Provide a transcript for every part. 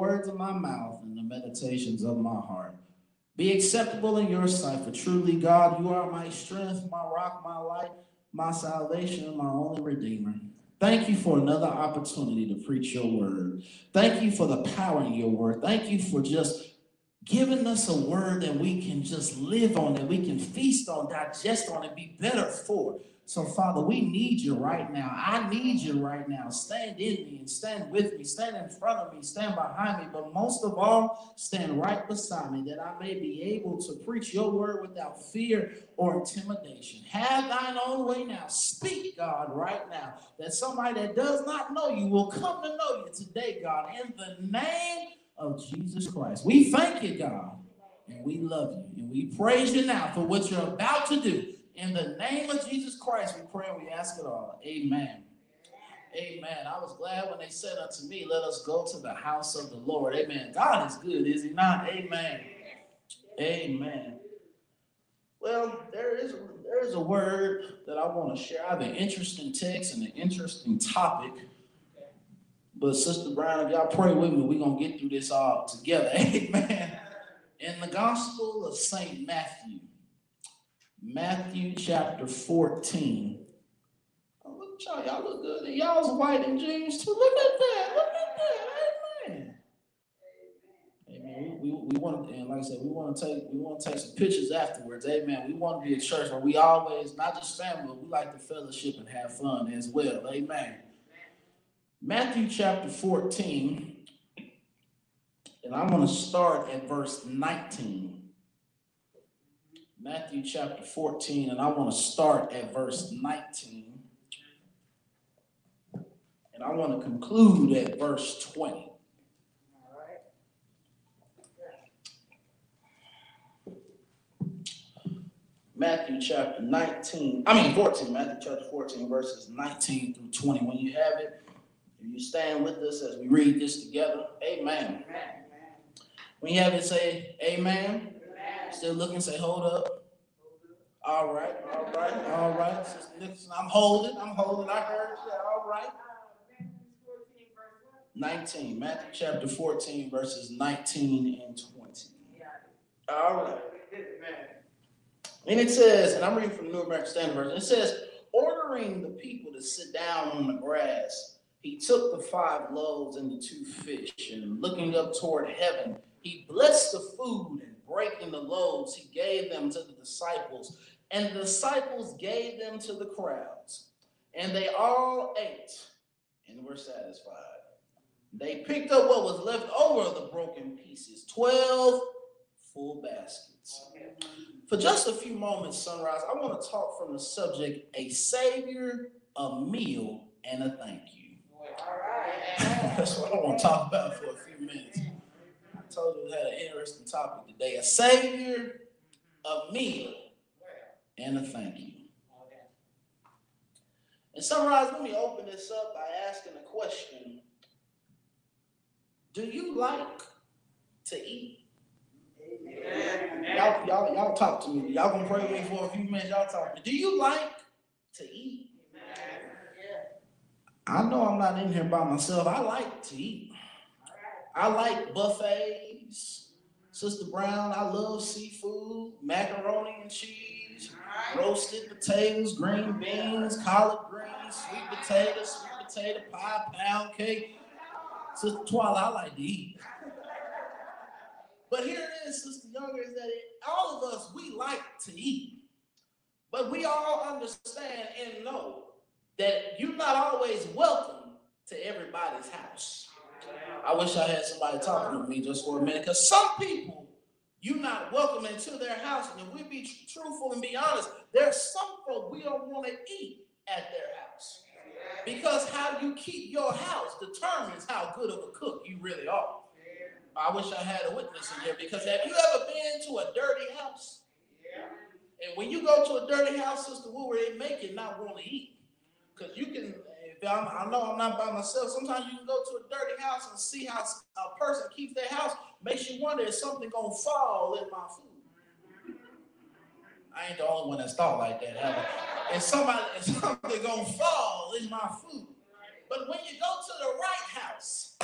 words of my mouth and the meditations of my heart be acceptable in your sight. For truly, God, you are my strength, my rock, my light, my salvation, and my only redeemer. Thank you for another opportunity to preach your word. Thank you for the power in your word. Thank you for just giving us a word that we can just live on, that we can feast on, digest on, and be better for. So, Father, we need you right now. I need you right now. Stand in me and stand with me, stand in front of me, stand behind me, but most of all, stand right beside me that I may be able to preach your word without fear or intimidation. Have thine own way now. Speak, God, right now, that somebody that does not know you will come to know you today, God, in the name of Jesus Christ. We thank you, God, and we love you, and we praise you now for what you're about to do. In the name of Jesus Christ, we pray and we ask it all. Amen. Amen. I was glad when they said unto me, Let us go to the house of the Lord. Amen. God is good, is He not? Amen. Amen. Well, there is there is a word that I want to share. I have an interesting text and an interesting topic. But Sister Brown, if y'all pray with me, we're gonna get through this all together. Amen. In the Gospel of Saint Matthew. Matthew chapter 14. Oh, look y'all. Y'all look good. Y'all's white in jeans too. Look at that. Look at that. Amen. Amen. We, we, we want to, and like I said, we want to take we want to take some pictures afterwards. Amen. We want to be a church where we always, not just family, but we like to fellowship and have fun as well. Amen. Matthew chapter 14, and I'm going to start at verse 19. Matthew chapter 14, and I want to start at verse 19. And I want to conclude at verse 20. Matthew chapter 19, I mean 14, Matthew chapter 14, verses 19 through 20. When you have it, if you stand with us as we read this together, amen. amen. When you have it, say amen. Still looking, say, hold up. All right, all right, all right. I'm holding, I'm holding. I heard you. All right. 19, Matthew chapter 14, verses 19 and 20. All right. And it says, and I'm reading from the New American Standard Version, it says, ordering the people to sit down on the grass, he took the five loaves and the two fish, and looking up toward heaven, he blessed the food breaking the loaves, he gave them to the disciples, and the disciples gave them to the crowds. And they all ate and were satisfied. They picked up what was left over of the broken pieces 12 full baskets. For just a few moments, Sunrise, I want to talk from the subject a Savior, a meal, and a thank you. All right. That's what I want to talk about for a few minutes told you we had an interesting topic today a Savior, a meal, and a thank you. And summarize, let me open this up by asking a question Do you like to eat? Y'all, y'all, y'all talk to me. Y'all gonna pray with me for a few minutes. Y'all talk. To me. Do you like to eat? I know I'm not in here by myself. I like to eat. I like buffets. Sister Brown, I love seafood, macaroni and cheese, roasted potatoes, green beans, collard greens, sweet potatoes, sweet potato pie, pound cake. Sister Twila, I like to eat. But here it is, Sister Younger, is that it, all of us, we like to eat. But we all understand and know that you're not always welcome to everybody's house. I wish I had somebody talking to me just for a minute, because some people you're not welcome into their house. And if we be truthful and be honest, there's some folk we don't want to eat at their house. Because how you keep your house determines how good of a cook you really are. I wish I had a witness in here because have you ever been to a dirty house? And when you go to a dirty house, Sister Woodward, it make you not want to eat. Because you can I'm, i know I'm not by myself. Sometimes you can go to a dirty house and see how a person keeps their house. Makes you wonder if something gonna fall in my food. I ain't the only one that's thought like that, have I? And somebody, and something gonna fall in my food. But when you go to the right house,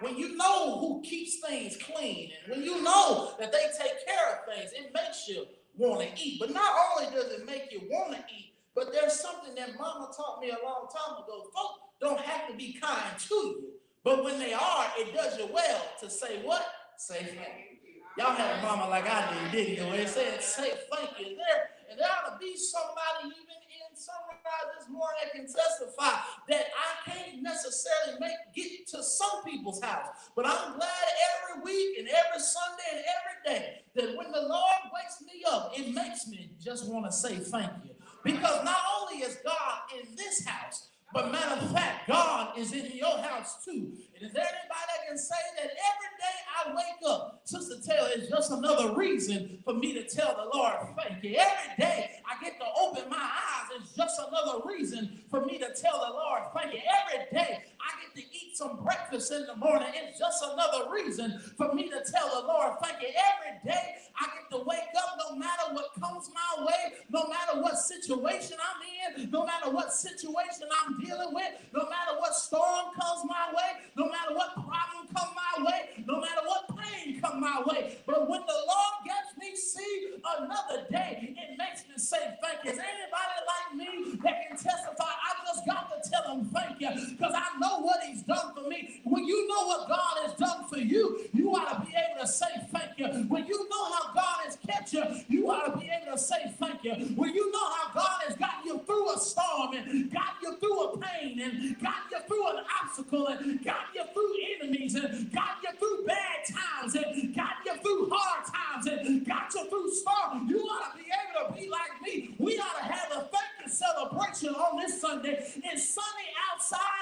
when you know who keeps things clean, and when you know that they take care of things, it makes you want to eat. But not only does it make you want to eat, but there's something that mama taught me a long time ago. Folks don't have to be kind to you, but when they are, it does you well to say what? Say thank you. Y'all had a mama like I did, didn't you? Where it said, say thank you. There, and there ought to be somebody even in sunrise this morning that can testify that I can't necessarily make get to some people's house. But I'm glad every week and every Sunday and every day that when the Lord wakes me up, it makes me just want to say thank you. Because not only is God in this house, but matter of fact, God is in your house too. And is there anybody that can say that every day I wake up, Sister Taylor, is just another reason for me to tell the Lord thank you. Every day I get to open my eyes, it's just another reason for me to tell the Lord thank you. Every day I get to eat some breakfast in the morning, it's just another reason for me to tell the Lord thank you. Every day I get to wake up no matter what comes my way, no matter what situation I'm in, no matter what situation I'm dealing with, no matter what storm comes my way, no matter what problem comes my way, no matter what pain comes my way. But when the Lord gets me see another day, it makes me say thank you. Is anybody like me that can testify? I just got to tell him thank you because I know what he's done for me. When you know what God has done for you, you ought to be able to say thank you. When you know how God has kept you, you ought to be able to say thank you. When you know how God has got you through a storm and got you through a pain and got you through an obstacle and got you through enemies and got you through bad times and got you through hard times and got you through storm, you ought to be able to be like me. We ought to have a thank you celebration on this Sunday. It's sunny outside.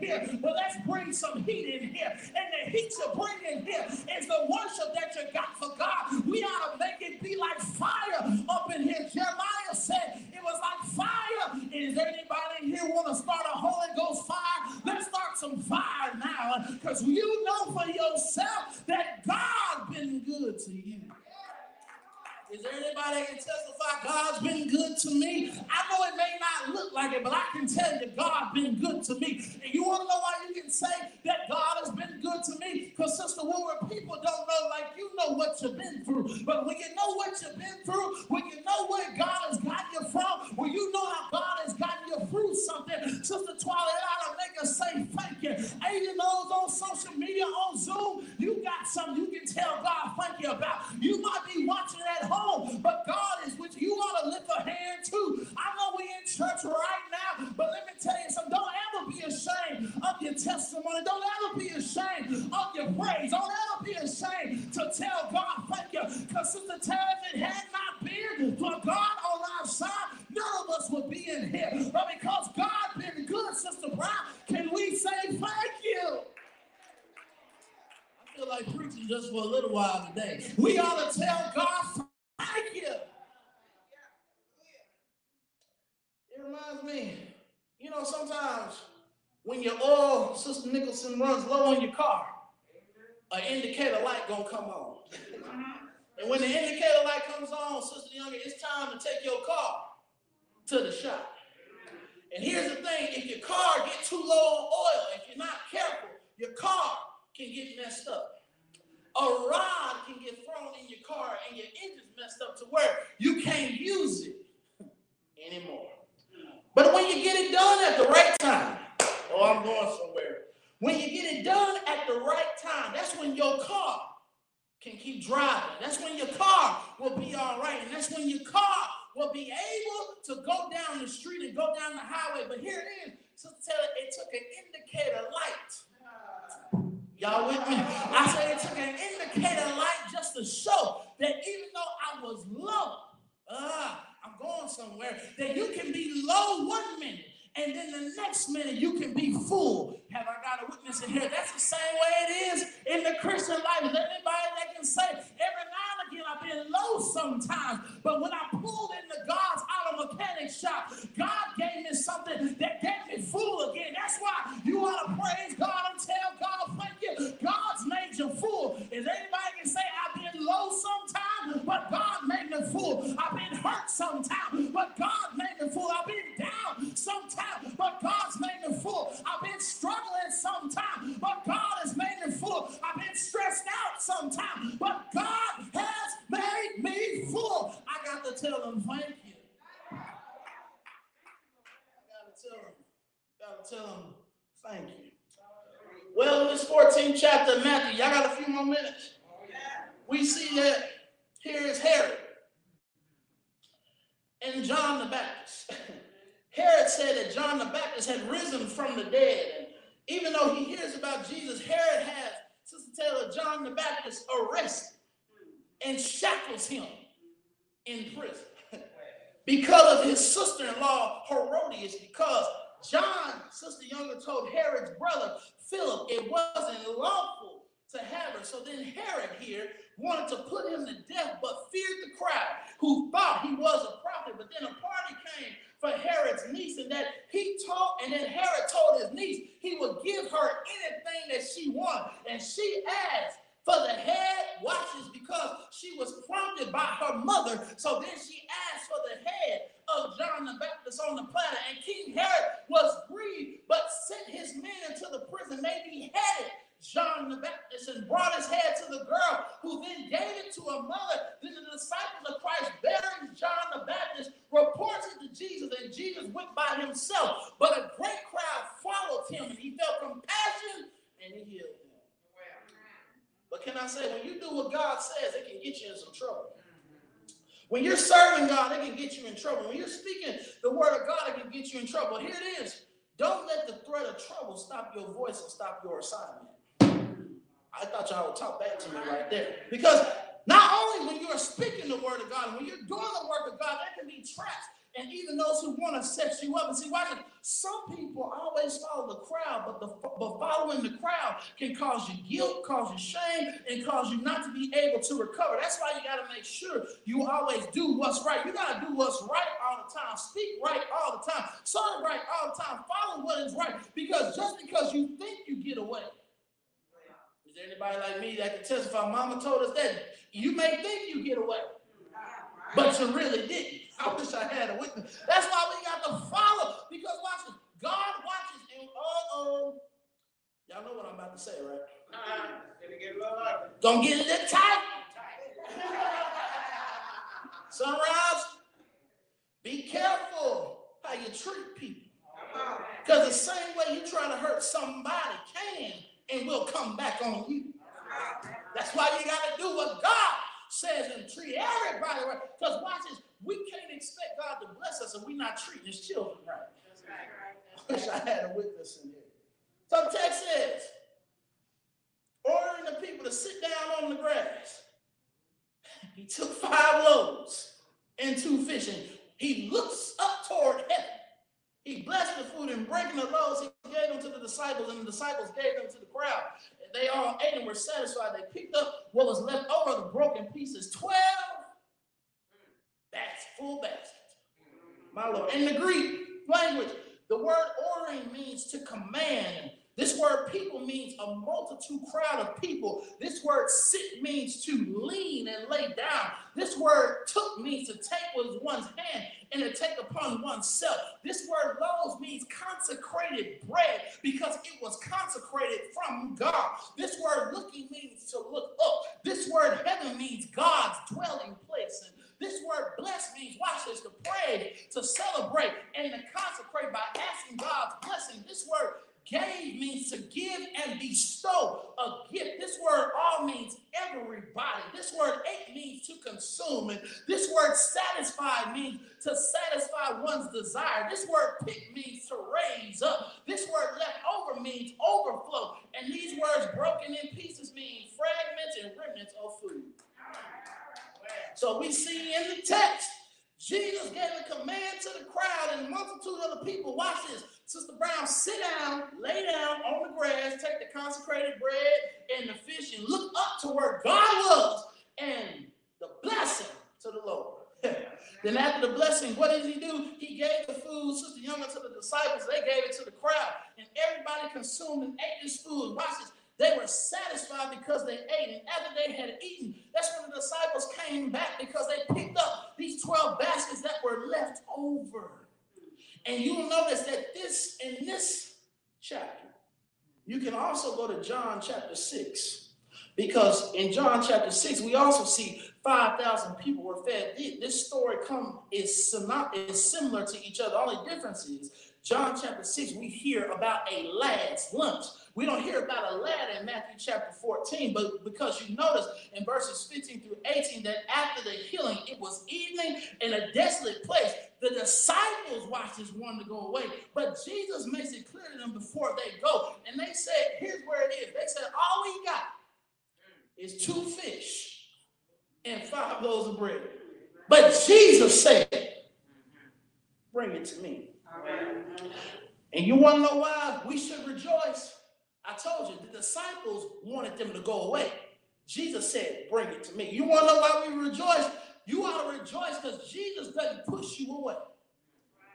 Here, but let's bring some heat in here. And the heat you bring in here is the worship that you got for God. Anybody can testify God's been good to me? I know it may not look like it, but I can tell you God's been good to me. And you want to know why you can say that God has been good to me? Because Sister Woodward, people don't know like you know what you've been through. But when you know what you've been through, when you know where God has got you from, when you know how God has gotten you through something, Sister Twilight ought to make us say thank you. And you know on social media, on Zoom, you got something you can tell God thank you about. You might be watching at home but God is with you. You ought to lift a hand too. I know we in church right now, but let me tell you something. Don't ever be ashamed of your testimony. Don't ever be ashamed of your praise. Don't ever be ashamed to tell God thank you. Because Sister Tara, if it had not been for God on our side, none of us would be in here. But because God been good, Sister Brown, can we say thank you? I feel like preaching just for a little while today. We ought to tell God Thank you. It reminds me, you know, sometimes when your oil, Sister Nicholson, runs low on your car, an indicator light gonna come on. Uh-huh. and when the indicator light comes on, Sister Younger, it's time to take your car to the shop. And here's the thing, if your car get too low on oil, if you're not careful, your car can get messed up a rod can get thrown in your car and your engine's messed up to where you can't use it anymore. But when you get it done at the right time, oh, I'm going somewhere. When you get it done at the right time, that's when your car can keep driving. That's when your car will be all right. And that's when your car will be able to go down the street and go down the highway. But here it is. So tell it, it took an indicator light Y'all with me? I said it took an indicator light just to show that even though I was low, uh, I'm going somewhere, that you can be low one minute and then the next minute you can be full. Have I got a witness in here? That's the same way it is in the Christian life. Is anybody that can say, every now and again I've been low sometimes, but when I pulled into God's auto mechanic shop, God gave me something that gave me full God has made me full. I got to tell them thank you. I got to tell them. Got to tell them thank you. Well, in this 14th chapter of Matthew, y'all got a few more minutes. We see that here is Herod and John the Baptist. Herod said that John the Baptist had risen from the dead. And even though he hears about Jesus, Herod has Sister Taylor, John the Baptist arrested and shackles him in prison because of his sister-in-law Herodias, because John, Sister Younger, told Herod's brother Philip it wasn't lawful to have her. So then Herod here wanted to put him to death, but feared the crowd who thought he was a prophet. But then a party came for Herod's niece, and that he taught, and then Herod told his niece he would give her anything that she wanted. And she asked for the head watches because she was prompted by her mother. So then she asked for the head of John the Baptist on the platter. And King Herod was grieved, but sent his men into the prison. They beheaded John the Baptist and brought his head to the girl, who then gave it to her mother. Then the disciples of Christ, bearing John the Baptist, reported to Jesus, and Jesus went by himself. But a great crowd followed him, and he felt compassion and he healed them. But can I say, when you do what God says, it can get you in some trouble. When you're serving God, it can get you in trouble. When you're speaking the word of God, it can get you in trouble. Here it is. Don't let the threat of trouble stop your voice or stop your assignment. I thought y'all would talk back to me right there. Because not only when you're speaking the word of God, when you're doing the work of God, there can be traps. And even those who want to set you up. And see, watch it. Some people always follow the crowd, but the but following the crowd can cause you guilt, cause you shame, and cause you not to be able to recover. That's why you got to make sure you always do what's right. You got to do what's right all the time. Speak right all the time. Serve right all the time. Follow what is right. Because just because you think you get away, Is there anybody like me that can testify? Mama told us that you may think you get away, but you really didn't. I wish I had a witness. That's why we got to follow. Because watch this. God watches and uh-oh. Y'all know what I'm about to say, right? Don't get it tight. Sunrise, be careful how you treat people. Because the same way you try to hurt somebody can and will come back on you. That's why you got to do what God says and treat everybody right. Because watch this, we can't expect God to bless us if we're not treating his children right. I wish I had a witness in here. So the text says, ordering the people to sit down on the grass. He took five loaves and two fish, and he looks up toward heaven he blessed the food and breaking the loaves, he gave them to the disciples, and the disciples gave them to the crowd. They all ate and were satisfied. They picked up what was left over, the broken pieces, 12 baskets, full baskets. My Lord. In the Greek language, the word ordering means to command. This word people means a multitude crowd of people. This word sit means to lean and lay down. This word took means to take with one's hand and to take upon oneself. This word loaves means consecrated bread because it was consecrated from God. This word looking means to look up. This word heaven means God's dwelling place. And this word bless means, watch this, to pray, to celebrate, and to consecrate by asking God's blessing. This word Gave means to give and bestow a gift. This word all means everybody. This word ate means to consume. And this word satisfy means to satisfy one's desire. This word pick means to raise up. This word left over means overflow. And these words broken in pieces mean fragments and remnants of food. So we see in the text, Jesus gave a command to the crowd and of the people. Watch this Sister Brown, sit down, lay down on the grass, take the consecrated bread and the fish, and look up to where God was and the blessing to the Lord. then after the blessing, what did he do? He gave the food, Sister Younger, to the disciples. They gave it to the crowd. And everybody consumed and ate this food. Watch this. They were satisfied because they ate. And after they had eaten, that's when the disciples came back because they picked up these 12 baskets that were left over. And you'll notice that this, in this chapter, you can also go to John chapter 6. Because in John chapter 6, we also see 5,000 people were fed. This story come is, is similar to each other. The only difference is John chapter 6, we hear about a last lunch. We don't hear about a lad in Matthew chapter 14, but because you notice in verses 15 through 18 that after the healing, it was evening in a desolate place. The disciples watched this one to go away, but Jesus makes it clear to them before they go. And they said, Here's where it is. They said, All we got is two fish and five loaves of bread. But Jesus said, Bring it to me. And you want to know why we should rejoice? Told you, the disciples wanted them to go away. Jesus said, Bring it to me. You want to know why we rejoice? You ought to rejoice because Jesus doesn't push you away.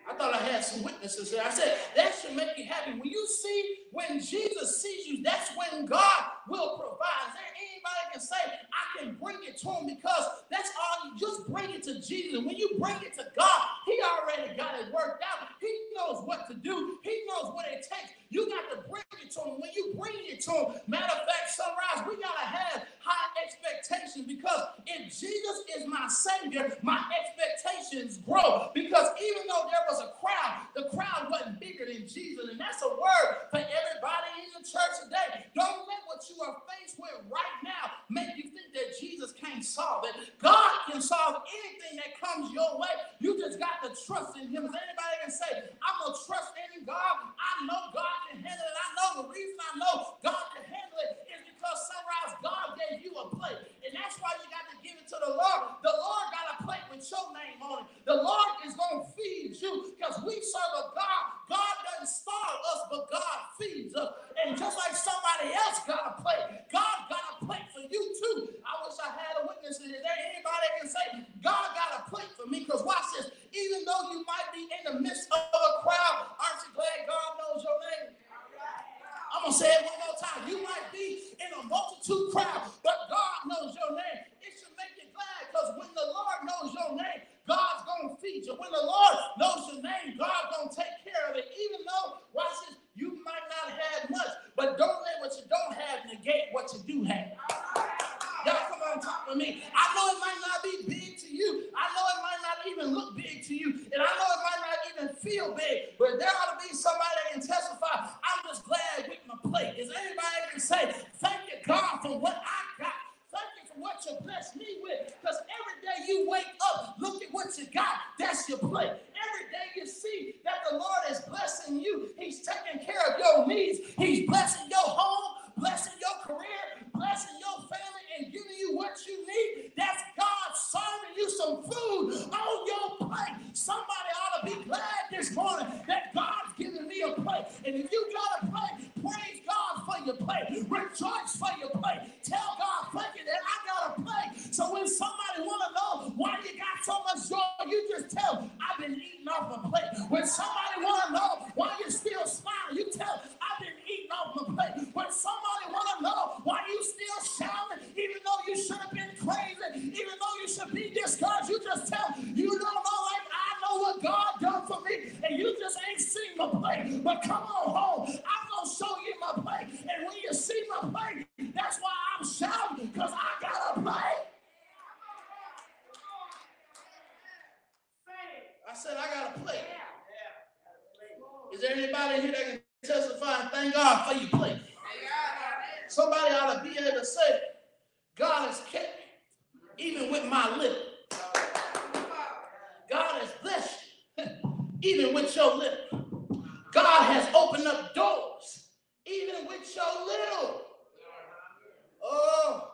I thought I had some witnesses there. I said, that should make you happy. When you see, when Jesus sees you, that's when God will provide. There anybody can say, I can bring it to him because that's all you just bring it to Jesus. And when you bring it to God, He already got it worked out. He knows what to do, He knows what it takes. You got to bring it to him. When you bring it to him, matter of fact, sunrise, we got to have high expectations because if Jesus is my Savior, my expectations grow. Because even though there was a crowd, the crowd wasn't bigger than Jesus. And that's a word for everybody in the church today. Don't let what you are faced with right now make you think that Jesus can't solve it. God can solve anything that comes your way. You just got to trust in Him. Is anybody can say, I'm going to trust in God? I know God can handle it. I know the reason I know God can handle it is because sunrise, God gave you a plate. And that's why you got to give it to the Lord. The Lord got a plate with your name on it. The Lord is going to feed you because we serve a God. God doesn't starve us, but God feeds us. And just like somebody else got a plate, God got a plate for you too. I wish I had a witness. Is there anybody that can say, God got a plate for me? Because watch this. Even though you might be in the midst of a crowd, aren't you glad God knows your name? I'm gonna say it one more time. You might be in a multitude crowd, my plate. But come on home, I'm gonna show you my plate, and when you see my plate, that's why I'm shouting because I got a plate. I said I got a plate. Is there anybody here that can testify and thank God for your plate? Somebody ought to be able to say, God has kept me, even with my little. God has blessed you, even with your little. God has opened up doors, even with your little. Oh,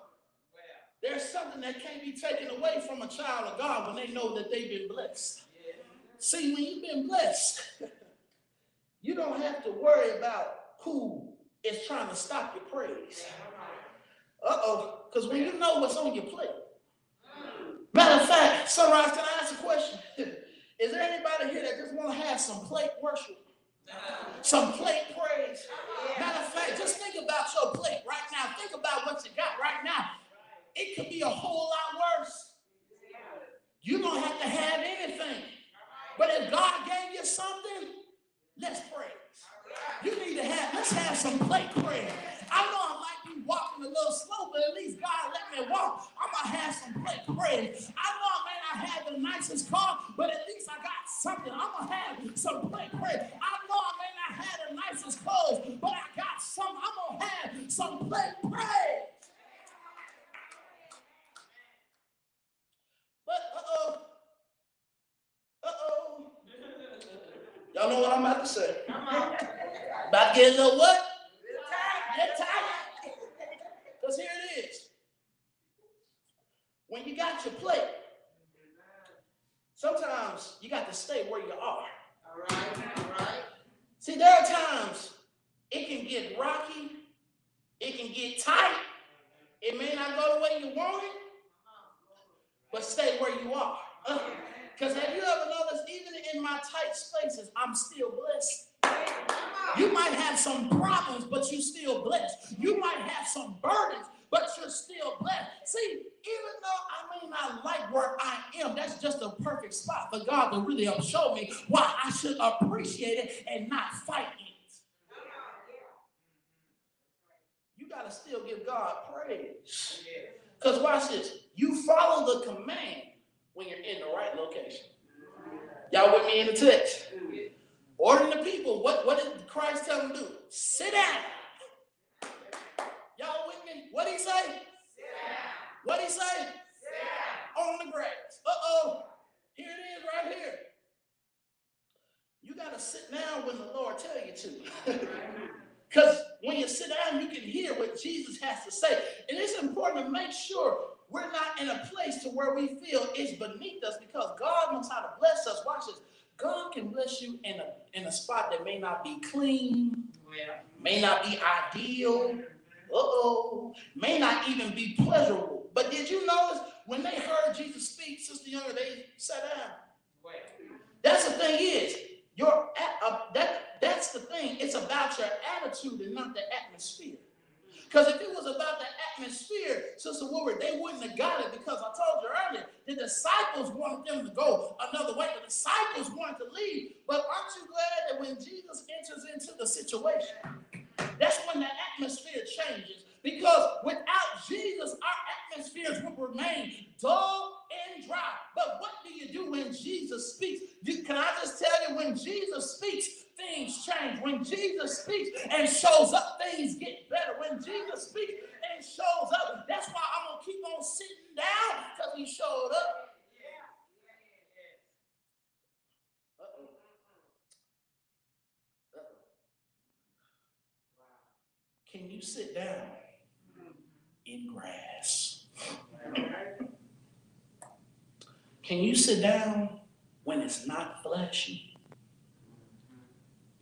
there's something that can't be taken away from a child of God when they know that they've been blessed. See, when you've been blessed, you don't have to worry about who is trying to stop your praise. Uh oh, because when you know what's on your plate. Matter of fact, Sunrise, can I ask a question? Is there anybody here that just want to have some plate worship? Some plate praise? Matter of fact, just think about your plate right now. Think about what you got right now. It could be a whole lot worse. You don't have to have anything. But if God gave you something, let's praise. You need to have, let's have some plate praise. I know I might be walking a little slow, but at least God let me walk. I'm gonna have some plate praise. I know I may not have the nicest car, but at least I got something. I'm gonna have some plate praise. I know I may not have the nicest clothes, but I got some. I'm gonna some play praise. But uh-oh. Uh-oh. Y'all know what I'm about to say. About to get a little what? Get tired. Because here it is. When you got your plate, sometimes you got to stay where you are. All right, all right. See, there are times it can get rocky, it can get tight. It may not go the way you want it, but stay where you are. Uh, because have you ever noticed, even in my tight spaces, I'm still blessed. You might have some problems, but you're still blessed. You might have some burdens, but you're still blessed. See, even though I may not like where I am, that's just a perfect spot for God to really show me why I should appreciate it and not fight it. You got to still give God praise. Because watch this. You follow the command when you're in the right location. Y'all with me in the text? Ordering the people, what, what did Christ tell them to do? Sit down. Y'all with me? What did he say? What did he say? Sit down. On the grass. Uh-oh. Here it is right here. You got to sit down when the Lord tell you to. Because when you sit down, you can hear what Jesus has to say. And it's important to make sure we're not in a place to where we feel it's beneath us because God knows how to bless us. Watch this. God can bless you in a in a spot that may not be clean, may not be ideal, uh-oh, may not even be pleasurable. But did you notice when they heard Jesus speak, Sister Younger, they sat down. That's the thing is, your uh, that that's the thing. It's about your attitude and not the atmosphere. Because if it was about the atmosphere, Sister Woodward, they wouldn't have got it because I told you earlier, the disciples wanted them to go another way. The disciples wanted to leave. But aren't you glad that when Jesus enters into the situation, that's when the atmosphere changes? Because without Jesus, our atmospheres would remain dull and dry. But what do you do when Jesus speaks? You, can I just tell you, when Jesus speaks, things change. When Jesus speaks and shows up, things get better. When Jesus speaks and shows up, that's why I'm going to keep on sitting down because he showed up. Can you sit down in grass? Can you sit down when it's not flashy?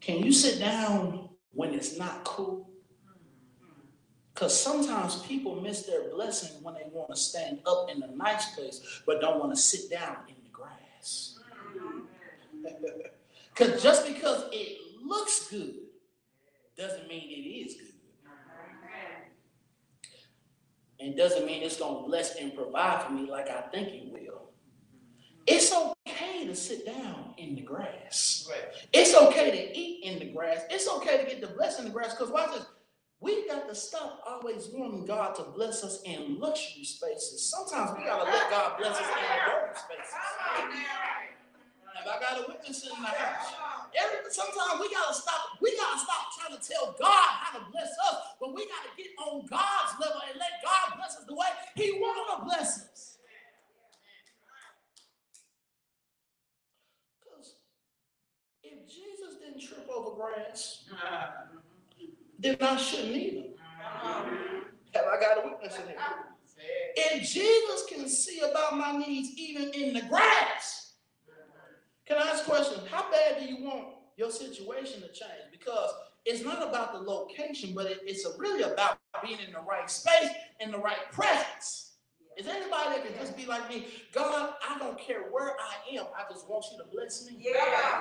Can you sit down when it's not cool? Because sometimes people miss their blessing when they want to stand up in a nice place, but don't want to sit down in the grass. Because just because it looks good doesn't mean it is good. And doesn't mean it's going to bless and provide for me like I think it will. It's okay to sit down in the grass. Right. It's okay to eat in the grass. It's okay to get the blessing in the grass. Because watch this. We got to stop always wanting God to bless us in luxury spaces. Sometimes we got to let God bless us in dirty spaces. Have I got a witness in the house? Every, sometimes we gotta stop. We gotta stop trying to tell God how to bless us, but we gotta get on God's level and let God bless us the way He wanna bless us. Jesus didn't trip over grass, uh-huh. then I shouldn't either. Uh-huh. Have I got a witness in here? If Jesus can see about my needs even in the grass, can I ask a question? How bad do you want your situation to change? Because it's not about the location, but it's really about being in the right space, in the right presence. Is anybody that can just be like me? God, I don't care where I am. I just want you to bless me. Yeah,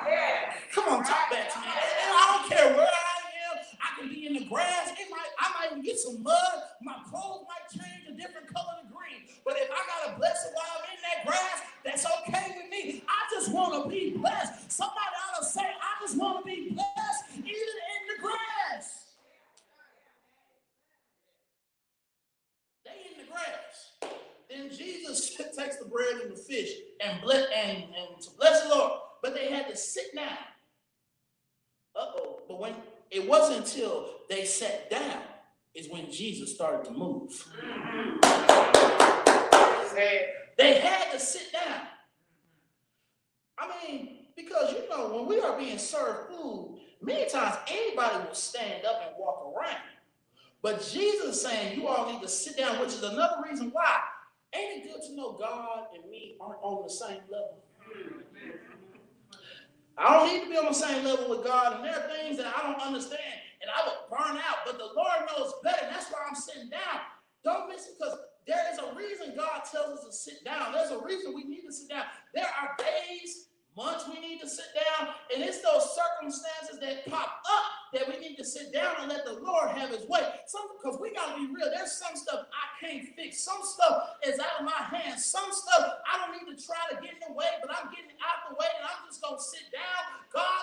yeah. Come on, talk back to me. And I don't care where I am. I can be in the grass. It might, I might even get some mud. My clothes might change a different color to green. But if I got a blessing while I'm in that grass, that's okay with me. I just want to be blessed. Somebody ought to say, I just want to be blessed even in the grass. They in the grass. Then Jesus takes the bread and the fish and bless and, and to bless the Lord. But they had to sit down. Uh-oh. But when it wasn't until they sat down is when Jesus started to move. Say They had to sit down. I mean, because you know, when we are being served food, many times anybody will stand up and walk around. But Jesus is saying you all need to sit down, which is another reason why. Ain't it good to know God and me aren't on the same level? I don't need to be on the with God, and there are things that I don't understand, and I would burn out. But the Lord knows better. and That's why I'm sitting down. Don't miss it, because there is a reason God tells us to sit down. There's a reason we need to sit down. There are days, months we need to sit down, and it's those circumstances that pop up that we need to sit down and let the Lord have His way. Some because we gotta be real. There's some stuff I can't fix. Some stuff is out of my hands. Some stuff I don't need to try to get in the way, but I'm getting out the way, and I'm just gonna sit down. God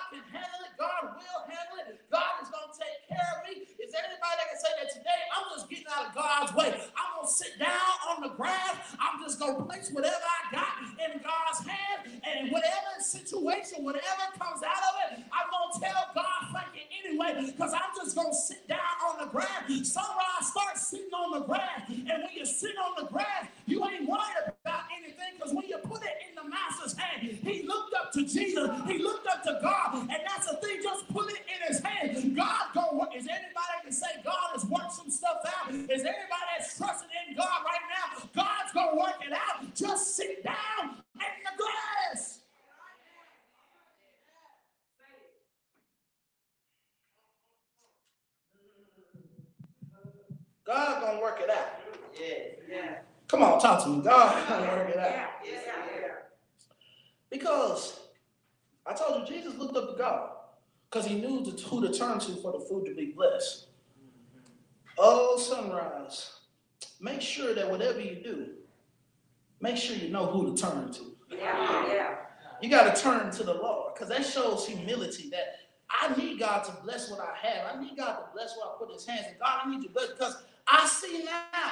know who to turn to. Yeah, yeah. You got to turn to the Lord because that shows humility that I need God to bless what I have. I need God to bless what I put in his hands. And God, I need you bless because I see now.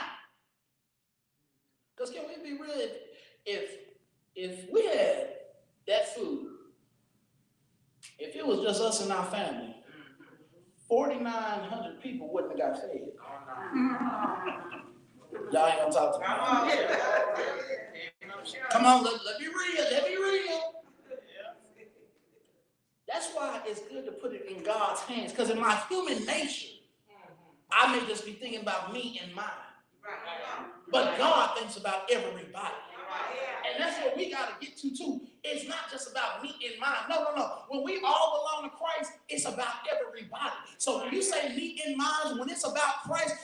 Because can we be real? If, if if we had that food, if it was just us and our family, 4,900 people wouldn't have got fed. Y'all ain't gonna talk to me. Come on. Let, let me real, let me real. That's why it's good to put it in God's hands. Because in my human nature, I may just be thinking about me and mine. But God thinks about everybody. And that's what we got to get to too. It's not just about me and mine. No, no, no. When we all belong to Christ, it's about everybody. So when you say me and mine, when it's about Christ,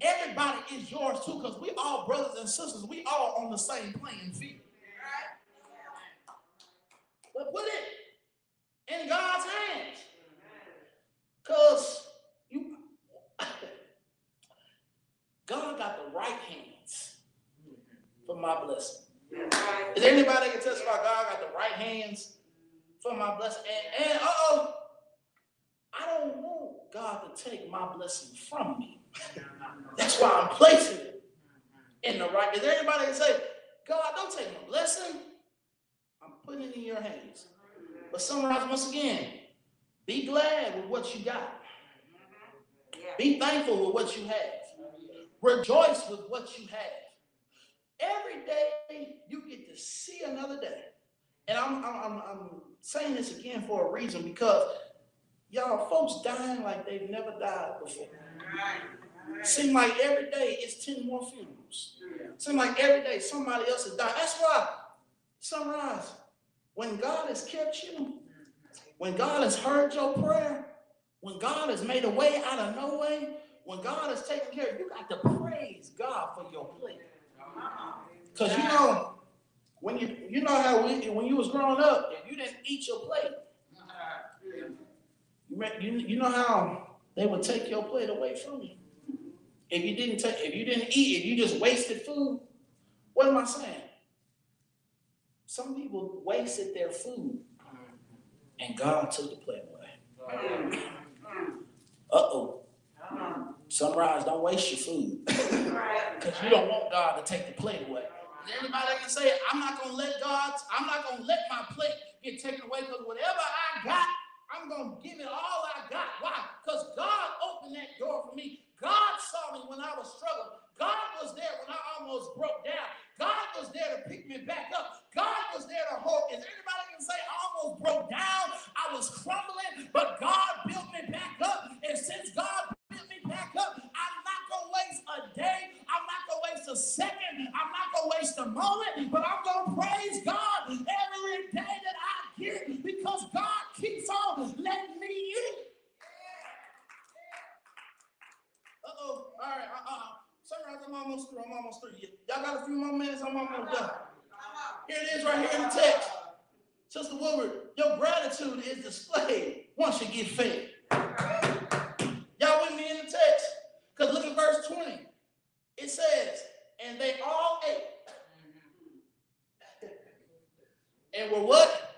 everybody is yours too, because we all brothers and sisters. We all on the same playing field. But put it in God's hands. Because you God got the right hands for my blessing. Is there anybody that can testify God got the right hands for my blessing? And, and uh-oh, I don't want God to take my blessing from me. That's why I'm placing it in the right. Is there anybody that can say, God, don't take my blessing? Putting it in your hands. But summarize once again, be glad with what you got. Be thankful with what you have. Rejoice with what you have. Every day you get to see another day. And I'm, I'm, I'm, I'm saying this again for a reason because y'all folks dying like they've never died before. Seem like every day it's 10 more funerals. Seem like every day somebody else is dying. That's why, sunrise, when God has kept you, when God has heard your prayer, when God has made a way out of no way, when God has taken care of you, got to praise God for your plate. Because you know, when you you know how we, when you was growing up, if you didn't eat your plate, you, you know how they would take your plate away from you. If you didn't take, if you didn't eat, if you just wasted food, what am I saying? Some people wasted their food, and God took the plate away. Uh oh. Sunrise, don't waste your food. Because you don't want God to take the plate away. Is anybody that can say, I'm not gonna let God, I'm not gonna let my plate get taken away because whatever I got, I'm going to give it all I got. Why? Because God opened that door for me. God saw me when I was struggling. God was there when I almost broke down. God was there to pick me back up. God was there to hold. Is anybody can say I almost broke down? I was crumbling, but God built me back up. And since God built me back up, I'm not going to waste a day. I'm not going to waste a second. I'm not going to waste a moment, but I'm going to praise God every day that I get because God keeps on through. I'm almost through. Y'all got a few more minutes. I'm almost done. Here it is right here in the text. Sister Woodward, your gratitude is displayed once you get fed. Y'all with me in the text? Because look at verse 20. It says, and they all ate and were what?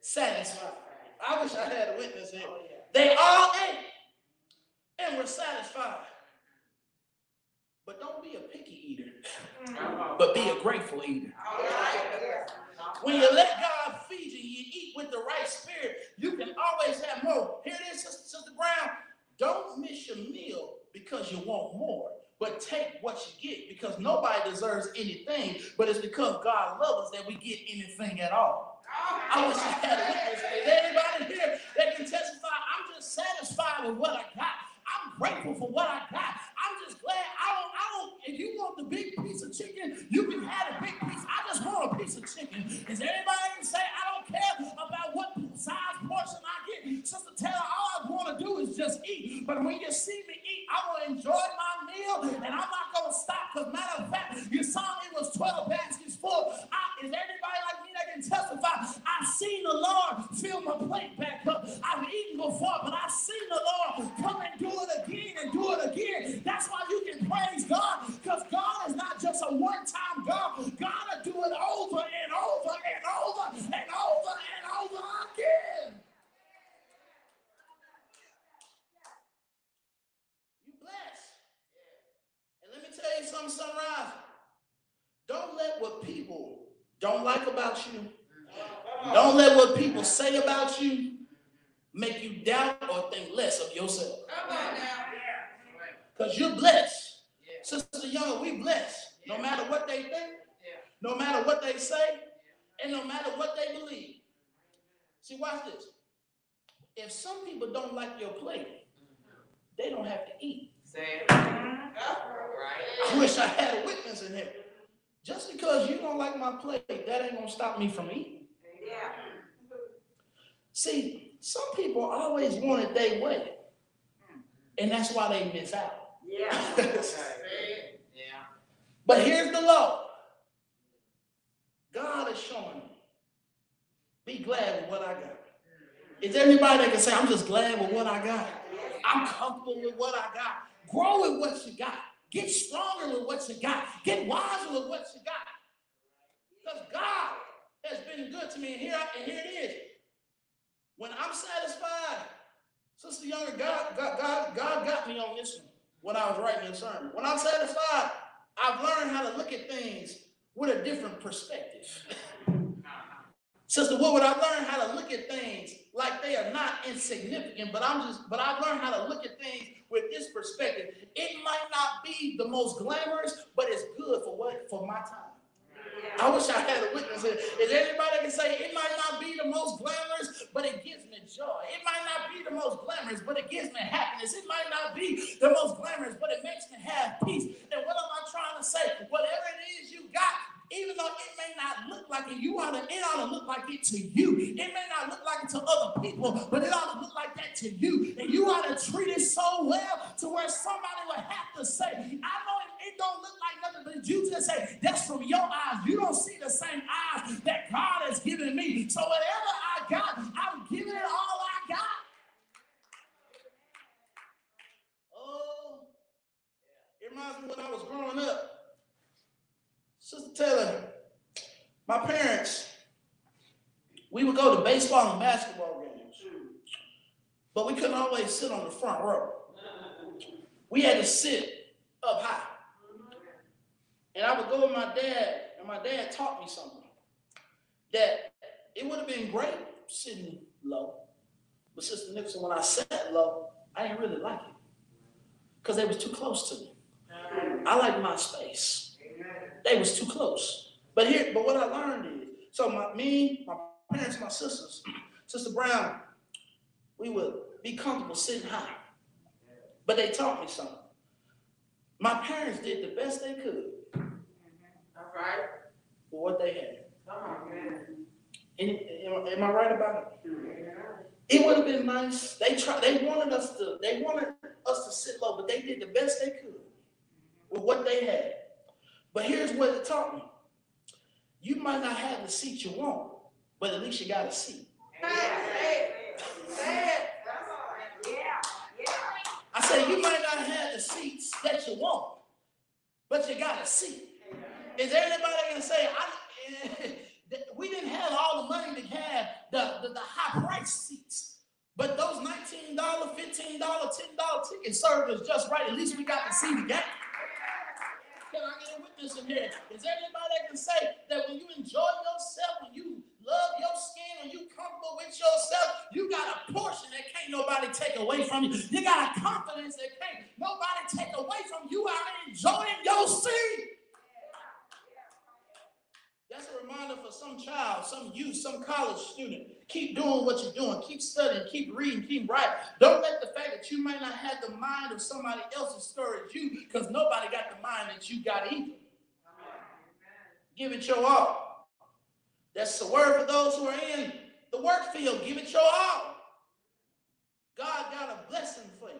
Satisfied. I wish I had a witness here. They all ate and were satisfied. But don't be a picky eater, but be a grateful eater. When you let God feed you, you eat with the right spirit, you can always have more. Here it is, Sister, Sister Brown. Don't miss your meal because you want more, but take what you get because nobody deserves anything, but it's because God loves us that we get anything at all. I wish I had a witness. Is there anybody here that can testify? I'm just satisfied with what I got. I'm grateful for what I got. I'm just glad I don't, I don't, if you want the big piece of chicken, you can have a big piece. I just want a piece of chicken. Is there anybody can say, I don't care about what size portion I get? Sister Taylor, all I want to do is just eat. But when you see me eat, I want to enjoy my meal and I'm not going to stop. Because matter of fact, you saw it was 12 baskets full. I, is there anybody like me that can testify? I've seen the Lord fill back up. I've eaten before, but I've seen the Lord come and do it again and do it again. That's why you can praise God, because God is not just a one-time God. God will do it over and over and over and over and over again. You blessed. And let me tell you something, Sunrise. Don't let what people don't like about you, don't let what people say about you make you doubt or think less of yourself. Because you're blessed. Sister Young, we blessed. No matter what they think, no matter what they say, and no matter what they believe. See, watch this. If some people don't like your plate, they don't have to eat. I wish I had a witness in here. Just because you don't like my plate, that ain't gonna stop me from eating. See, some people always want it their way, and that's why they miss out. Yeah. yeah. But here's the law. God is showing me. Be glad with what I got. Is there anybody that can say, I'm just glad with what I got? I'm comfortable with what I got. Grow with what you got. Get stronger with what you got. Get wiser with what you got. Because God has been good to me. And here, and here it is. When I'm satisfied, Sister Younger, God, God, God, God got me on this one when I was writing this sermon. When I'm satisfied, I've learned how to look at things with a different perspective. Sister Woodward, I've learned how to look at things like they are not insignificant, but I'm just, but I've learned how to look at things with this perspective. It might not be the most glamorous, but it's good for what for my time. I wish I had a witness. Is anybody can say it might not be the most glamorous, but it gives me joy? It might not be the most glamorous, but it gives me happiness. It might not be the most glamorous, but it makes me have peace. And what am I trying to say? Whatever it is you got, even though it may not look like it, you ought to, it ought to look like it to you. It may not look like it to other people, but it ought to look like that to you. And you ought to treat it so well to where somebody would have to say, I know it, it don't look like nothing, but you just say, that's from your eyes. You don't see the same eyes that God has given me. So whatever I got, I'm giving it all I got. Oh, it reminds me when I was growing up. Sister Taylor, my parents, we would go to baseball and basketball games, but we couldn't always sit on the front row. We had to sit up high. And I would go with my dad, and my dad taught me something that it would have been great sitting low. But Sister Nixon, when I sat low, I didn't really like it because they was too close to me. I like my space. They was too close. But here, but what I learned is, so my me, my parents, my sisters, Sister Brown, we would be comfortable sitting high. But they taught me something. My parents did the best they could All right. with what they had. And, am, am I right about it? It would have been nice. They tried. They wanted us to. They wanted us to sit low, but they did the best they could with what they had. But here's what it taught me. You might not have the seat you want, but at least you got a seat. I said, you might not have the seats that you want, but you got a seat. Is there anybody gonna say I, we didn't have all the money to have the, the, the high price seats? But those $19, $15, $10 tickets served us just right. At least we got to see the game. Can I get a witness in here? Is anybody that can say that when you enjoy yourself, when you love your skin, when you comfortable with yourself, you got a portion that can't nobody take away from you. You got a confidence that can't nobody take away from you. Are enjoying your seat. That's a reminder for some child, some youth, some college student. Keep doing what you're doing. Keep studying, keep reading, keep writing. Don't let the fact that you might not have the mind of somebody else discourage you because nobody got the mind that you got either. Give it your all. That's the word for those who are in the work field. Give it your all. God got a blessing for you.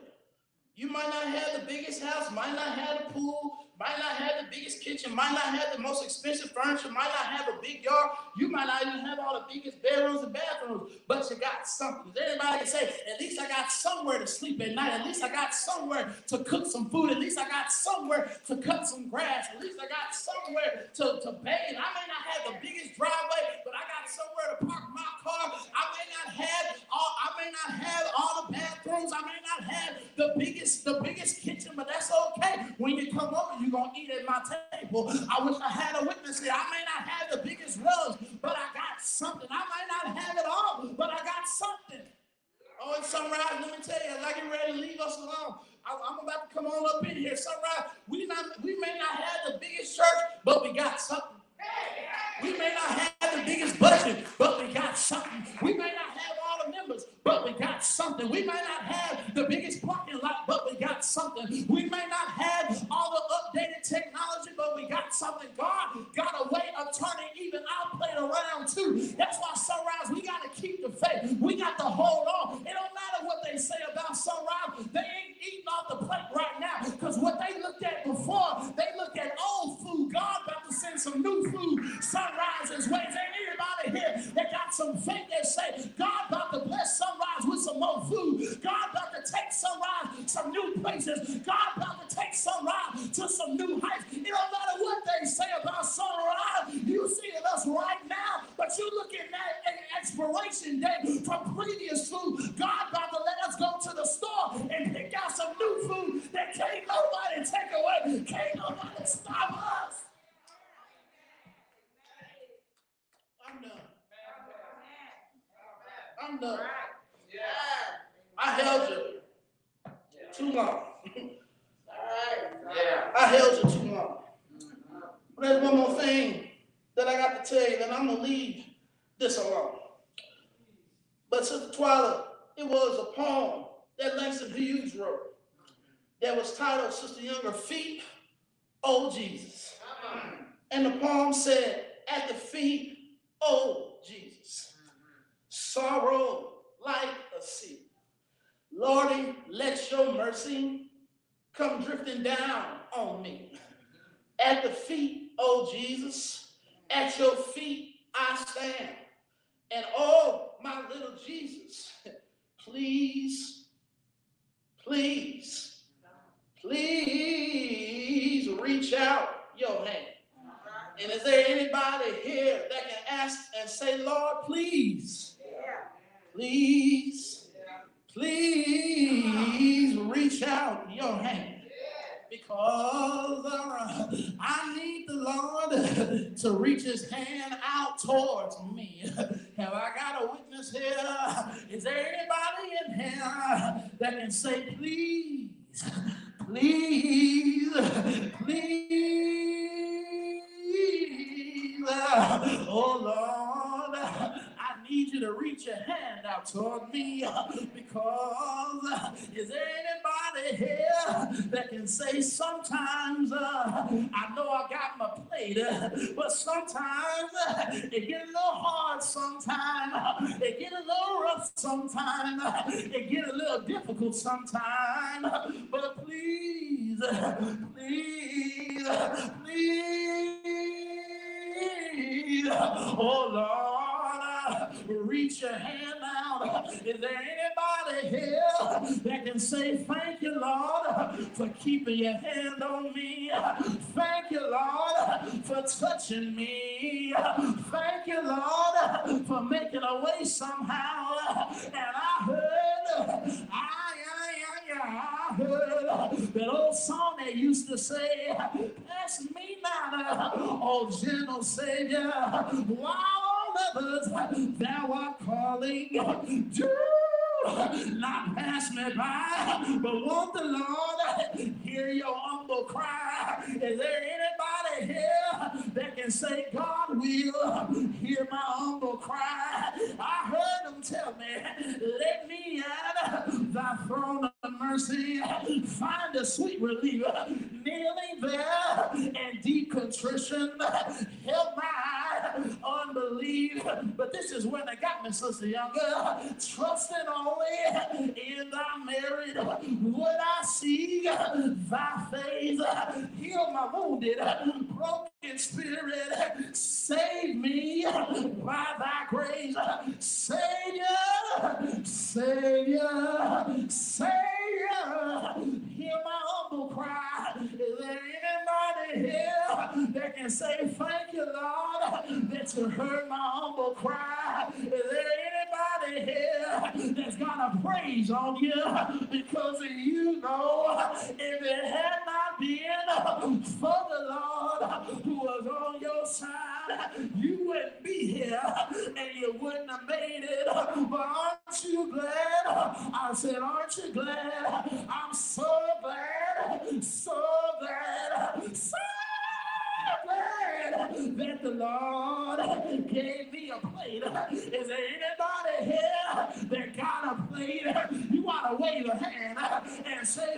You might not have the biggest house, might not have the pool, might not have the biggest kitchen, might not have the most expensive furniture, might not have a big yard, you might not even have all the biggest bedrooms and bathrooms, but you got something. Does anybody can say, at least I got somewhere to sleep at night, at least I got somewhere to cook some food, at least I got somewhere to cut some grass, at least I got somewhere to, to bathe. I may not have the biggest driveway, but I got somewhere to park my car. I may not have all I may not have all the bathrooms, I may not have the biggest, the biggest kitchen, but that's okay. When you come over, you're gonna eat at my table. I wish I had a witness here. I may not have the biggest rugs, but I got something. I might not have it all, but I got something. Oh, and sunrise, let me tell you, I get ready to leave us alone, I, I'm about to come on up in here. Sunrise, we not we may not have the biggest church, but we got something. We may not have the biggest budget, but we got something. We may not have but we got something. We may not have the biggest parking lot, but we got something. We may not have all the updated technology, but we got something. God got a way of turning even our plate around too. That's why sunrise, we got to keep the faith. We got to hold on. New heights. It don't matter what they say about sunrise. You see it us right now, but you looking at an expiration date from previous food. God about to let us go to the store and pick out some new food that can't nobody take away. Can't nobody stop us. I'm done. I'm done. I held you too long. I held you too long. But there's one more thing that I got to tell you, that I'm gonna leave this alone. But Sister Twyla, it was a poem that Langston Hughes wrote that was titled Sister Younger Feet, Oh Jesus. And the poem said, At the feet, oh Jesus, sorrow like a sea. Lordy, let your mercy come drifting down on me. At the feet, oh Jesus, at your feet I stand. And oh, my little Jesus, please, please, please reach out your hand. And is there anybody here that can ask and say, Lord, please, please, please your hand? Because uh, I need the Lord to reach his hand out towards me. Have I got a witness here? Is there anybody in here that can say, please, please, please, out toward me because uh, is anybody here that can say sometimes uh, I know I got my plate, uh, but sometimes uh, it get a little hard sometimes, it get a little rough sometimes, it get a little difficult sometimes, but please, please, please. Oh Lord, uh, reach your hand out. Is there anybody here that can say thank you, Lord, for keeping your hand on me? Thank you, Lord, for touching me. Thank you, Lord, for making a way somehow. And I heard, I, I, heard that old song they used to say, Pass not, oh gentle Savior, while others thou art calling. Do not pass me by, but won't the Lord hear your humble cry? Is there anybody here that can say, God will hear my humble cry? I heard them tell me, let me at thy throne of mercy, find a sweet relief, kneeling there in deep contrition, help my unbelief. But this is when they got me, Sister Younger, trusting only in thy merit. Would I see thy face, heal my wounded, broken spirit, save me by thy grace, Savior, Savior, Savior, hear my humble cry. Is there anybody here that can say thank you, Lord, that you heard my humble cry? Is there anybody here that's got a praise on you because you know if it had not been for the Lord who was on your side, you wouldn't be here and you wouldn't have made it. But aren't you glad? I said, aren't you glad?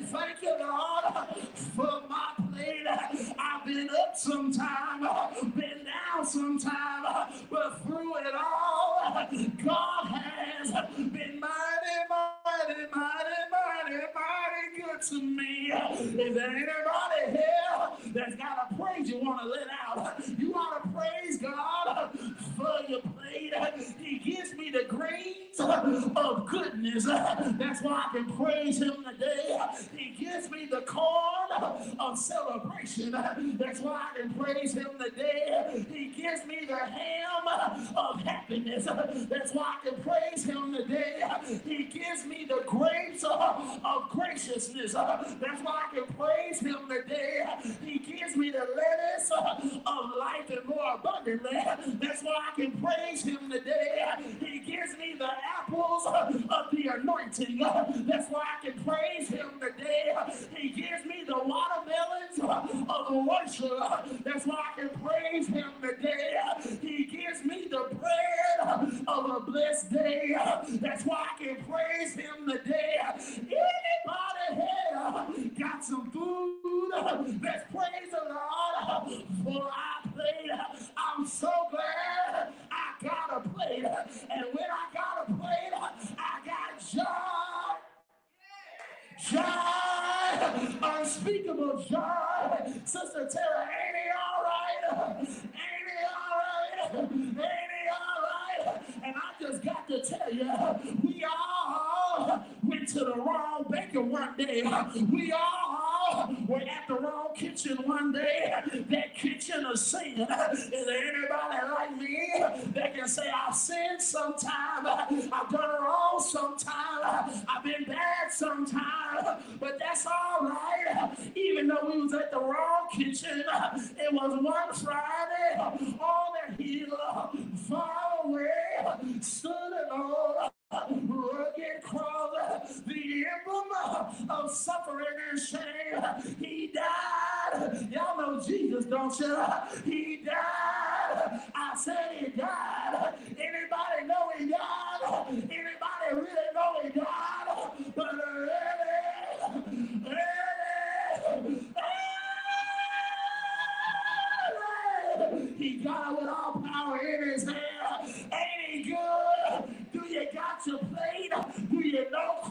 Thank you, Lord, for my plate. I've been up sometime, been down sometime, but through it all, God has been mighty, mighty, mighty, mighty, mighty good to me. Is there anybody here that's got a praise you want to let out? You want to praise God for your plate. He gives me the grains of goodness. That's why I can praise Him today. Of celebration. That's why I can praise Him today. He gives me the ham of happiness. That's why I can praise Him today. He gives me the grapes of graciousness. That's why I can praise Him today. He gives me the lettuce of life and more abundantly. That's why I can praise Him today. He gives me the apples of the anointing. That's why I can praise Him today. He gives me the watermelons uh, of the worship. That's why I can praise Him today. He gives me the bread uh, of a blessed day. That's why I can praise Him like me that can say I've sinned sometime? I've done wrong sometime. I've been bad sometime. But that's all right. Even though we was at the wrong kitchen, it was one Friday on the hill, far away, stood old rugged cross, the emblem of suffering and shame. He died. Y'all know Jesus, don't you? He died. I said he died. Anybody know he died? Anybody really know he died? But really, really, really, he got with all power in his hand. Ain't he good? Do